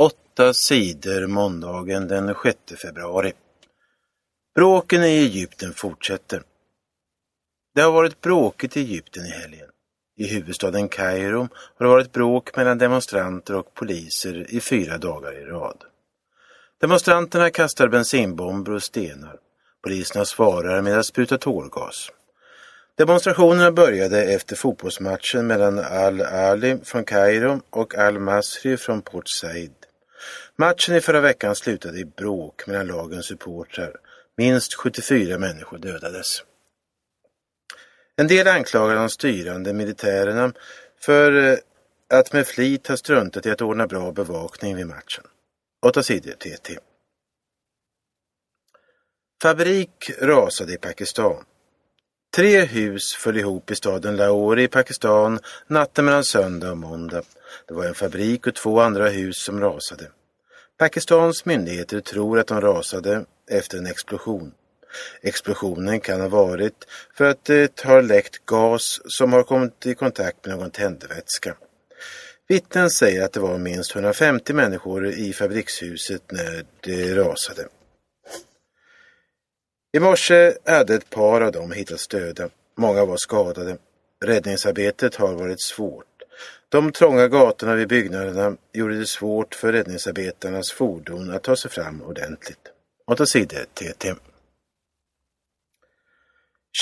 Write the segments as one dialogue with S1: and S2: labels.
S1: Åtta sidor måndagen den 6 februari. Bråken i Egypten fortsätter. Det har varit bråkigt i Egypten i helgen. I huvudstaden Kairo har det varit bråk mellan demonstranter och poliser i fyra dagar i rad. Demonstranterna kastar bensinbomber och stenar. Poliserna svarar med att spruta tårgas. Demonstrationerna började efter fotbollsmatchen mellan Al-Ali från Kairo och Al-Masri från Port Said. Matchen i förra veckan slutade i bråk mellan lagens supportrar. Minst 74 människor dödades. En del anklagar de styrande militärerna för eh, att med flit ha struntat i att ordna bra bevakning vid matchen. 8 sidor TT. Fabrik rasade i Pakistan. Tre hus föll ihop i staden Lahore i Pakistan natten mellan söndag och måndag. Det var en fabrik och två andra hus som rasade. Pakistans myndigheter tror att de rasade efter en explosion. Explosionen kan ha varit för att det har läckt gas som har kommit i kontakt med någon tändvätska. Vittnen säger att det var minst 150 människor i fabrikshuset när det rasade. I morse hade ett par av dem hittats döda. Många var skadade. Räddningsarbetet har varit svårt. De trånga gatorna vid byggnaderna gjorde det svårt för räddningsarbetarnas fordon att ta sig fram ordentligt. 8 sidor TT.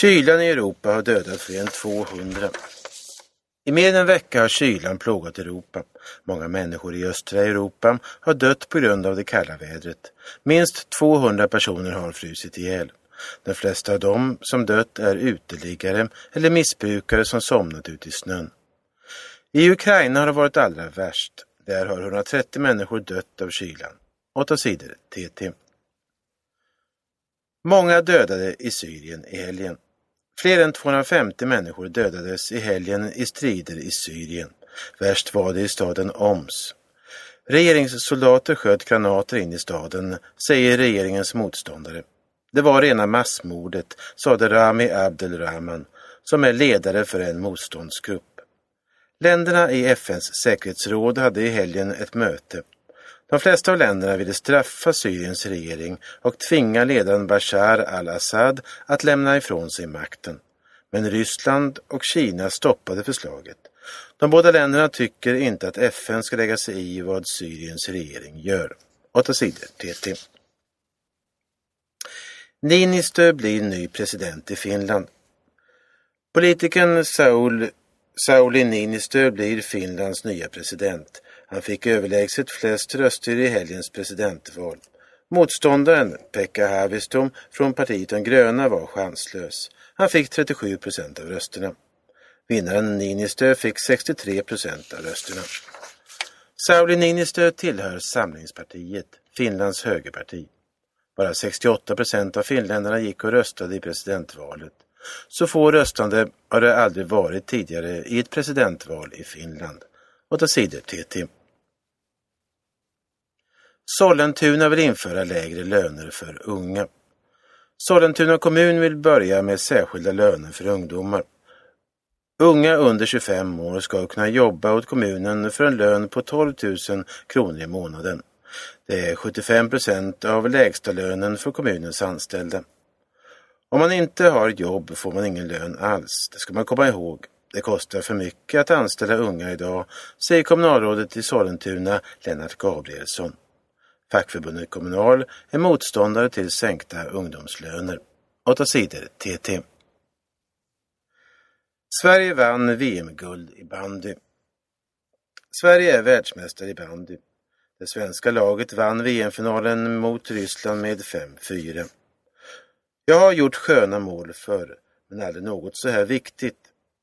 S1: Kylan i Europa har dödat fler än 200. I mer än en vecka har kylan plågat Europa. Många människor i östra Europa har dött på grund av det kalla vädret. Minst 200 personer har frusit ihjäl. De flesta av dem som dött är uteliggare eller missbrukare som somnat ute i snön. I Ukraina har det varit allra värst. Där har 130 människor dött av kylan. 8 sidor TT. Många dödade i Syrien i helgen. Fler än 250 människor dödades i helgen i strider i Syrien. Värst var det i staden Oms. Regeringssoldater sköt granater in i staden, säger regeringens motståndare. Det var rena massmordet, sade Rami Abdelrahman, som är ledare för en motståndsgrupp. Länderna i FNs säkerhetsråd hade i helgen ett möte. De flesta av länderna ville straffa Syriens regering och tvinga ledaren Bashar al-Assad att lämna ifrån sig makten. Men Ryssland och Kina stoppade förslaget. De båda länderna tycker inte att FN ska lägga sig i vad Syriens regering gör. 8 sidor TT. Niinistö blir ny president i Finland. Politikern Saul, Sauli Niinistö blir Finlands nya president. Han fick överlägset flest röster i helgens presidentval. Motståndaren, Pekka Haavisto från partiet De gröna var chanslös. Han fick 37 procent av rösterna. Vinnaren Niinistö fick 63 procent av rösterna. Sauli Niinistö tillhör Samlingspartiet, Finlands högerparti. Bara 68 procent av finländarna gick och röstade i presidentvalet. Så få röstande har det aldrig varit tidigare i ett presidentval i Finland. Åtta sidor TT. Sollentuna vill införa lägre löner för unga. Sollentuna kommun vill börja med särskilda löner för ungdomar. Unga under 25 år ska kunna jobba åt kommunen för en lön på 12 000 kronor i månaden. Det är 75 procent av lägstalönen för kommunens anställda. Om man inte har jobb får man ingen lön alls. Det ska man komma ihåg. Det kostar för mycket att anställa unga idag, säger kommunalrådet i Sollentuna, Lennart Gabrielsson. Fackförbundet Kommunal är motståndare till sänkta ungdomslöner. 8 sidor TT. Sverige vann VM-guld i bandy. Sverige är världsmästare i bandy. Det svenska laget vann VM-finalen mot Ryssland med 5-4. Jag har gjort sköna mål förr, men aldrig något så här viktigt.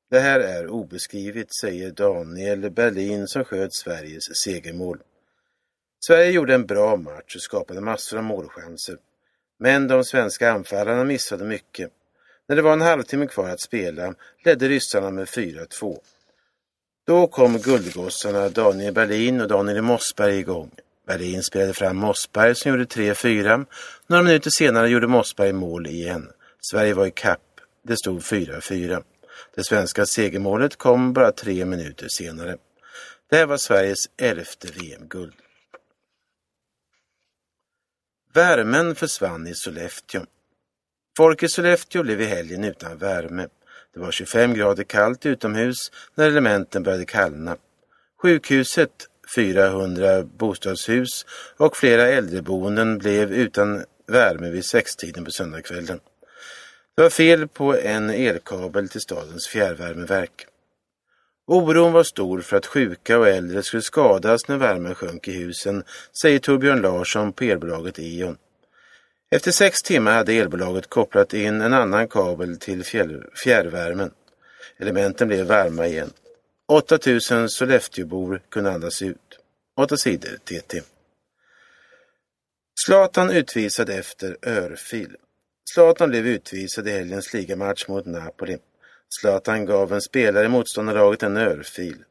S1: Det här är obeskrivligt, säger Daniel Berlin som sköt Sveriges segermål. Sverige gjorde en bra match och skapade massor av målchanser. Men de svenska anfallarna missade mycket. När det var en halvtimme kvar att spela ledde ryssarna med 4-2. Då kom guldgossarna Daniel Berlin och Daniel Mossberg igång. Berlin spelade fram Mossberg som gjorde 3-4. Några minuter senare gjorde Mossberg mål igen. Sverige var i kapp. Det stod 4-4. Det svenska segermålet kom bara tre minuter senare. Det här var Sveriges elfte VM-guld. Värmen försvann i Sollefteå. Folk i Sollefteå blev i helgen utan värme. Det var 25 grader kallt utomhus när elementen började kallna. Sjukhuset, 400 bostadshus och flera äldreboenden blev utan värme vid sextiden på söndagskvällen. Det var fel på en elkabel till stadens fjärrvärmeverk. Oron var stor för att sjuka och äldre skulle skadas när värmen sjönk i husen, säger Torbjörn Larsson på elbolaget E.ON. Efter sex timmar hade elbolaget kopplat in en annan kabel till fjärrvärmen. Elementen blev varma igen. 8000 Sollefteåbor kunde andas ut. Åtta sidor TT. Zlatan utvisad efter örfil. Zlatan blev utvisad i helgens ligamatch mot Napoli. Zlatan gav en spelare i motståndarlaget en örfil.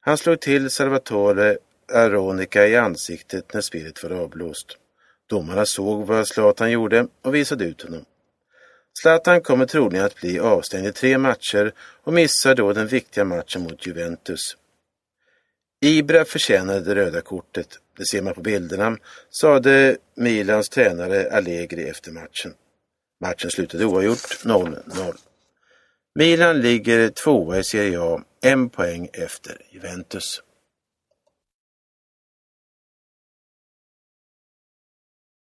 S1: Han slog till Salvatore Aronica i ansiktet när spelet var avblåst. Domarna såg vad Zlatan gjorde och visade ut honom. Zlatan kommer troligen att bli avstängd i tre matcher och missar då den viktiga matchen mot Juventus. Ibra förtjänade det röda kortet, det ser man på bilderna, sade Milans tränare Allegri efter matchen. Matchen slutade oavgjort 0-0. Milan ligger tvåa i Serie A, en poäng efter Juventus.